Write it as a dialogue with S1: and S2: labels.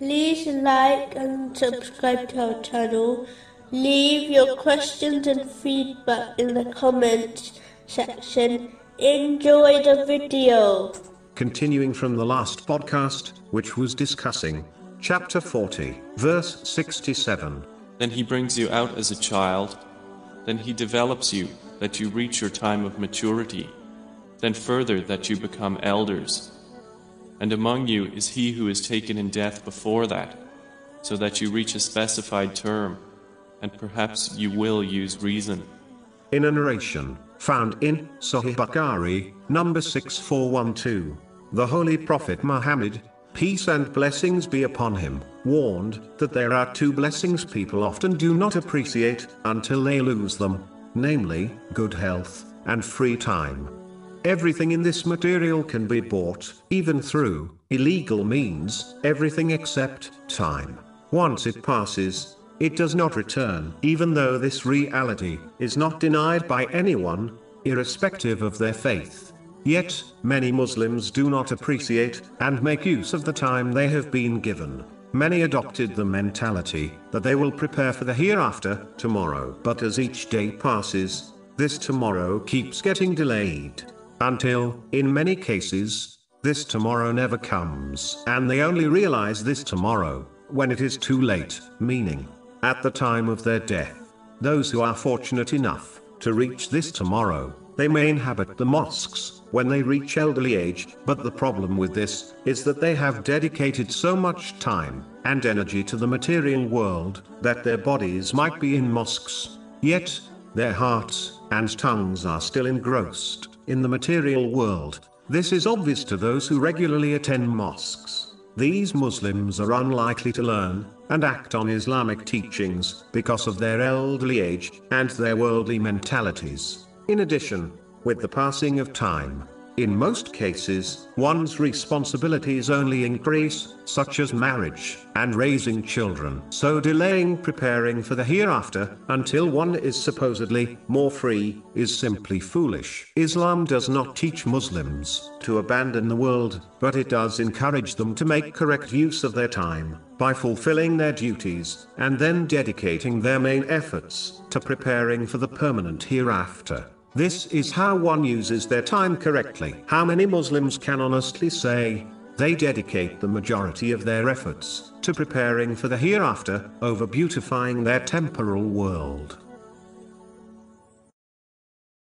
S1: like and subscribe to our channel. Leave your questions and feedback in the comments section. Enjoy the video.
S2: Continuing from the last podcast, which was discussing chapter 40, verse 67.
S3: Then he brings you out as a child. Then he develops you that you reach your time of maturity. Then further that you become elders. And among you is he who is taken in death before that, so that you reach a specified term, and perhaps you will use reason.
S2: In a narration found in Sahih Bukhari, number 6412, the Holy Prophet Muhammad, peace and blessings be upon him, warned that there are two blessings people often do not appreciate until they lose them, namely, good health and free time. Everything in this material can be bought, even through illegal means, everything except time. Once it passes, it does not return, even though this reality is not denied by anyone, irrespective of their faith. Yet, many Muslims do not appreciate and make use of the time they have been given. Many adopted the mentality that they will prepare for the hereafter tomorrow, but as each day passes, this tomorrow keeps getting delayed. Until, in many cases, this tomorrow never comes, and they only realize this tomorrow when it is too late, meaning, at the time of their death. Those who are fortunate enough to reach this tomorrow, they may inhabit the mosques when they reach elderly age, but the problem with this is that they have dedicated so much time and energy to the material world that their bodies might be in mosques, yet their hearts and tongues are still engrossed in the material world. This is obvious to those who regularly attend mosques. These Muslims are unlikely to learn and act on Islamic teachings because of their elderly age and their worldly mentalities. In addition, with the passing of time, in most cases, one's responsibilities only increase, such as marriage and raising children. So delaying preparing for the hereafter until one is supposedly more free is simply foolish. Islam does not teach Muslims to abandon the world, but it does encourage them to make correct use of their time by fulfilling their duties and then dedicating their main efforts to preparing for the permanent hereafter. This is how one uses their time correctly. How many Muslims can honestly say, they dedicate the majority of their efforts to preparing for the hereafter, over beautifying their temporal world?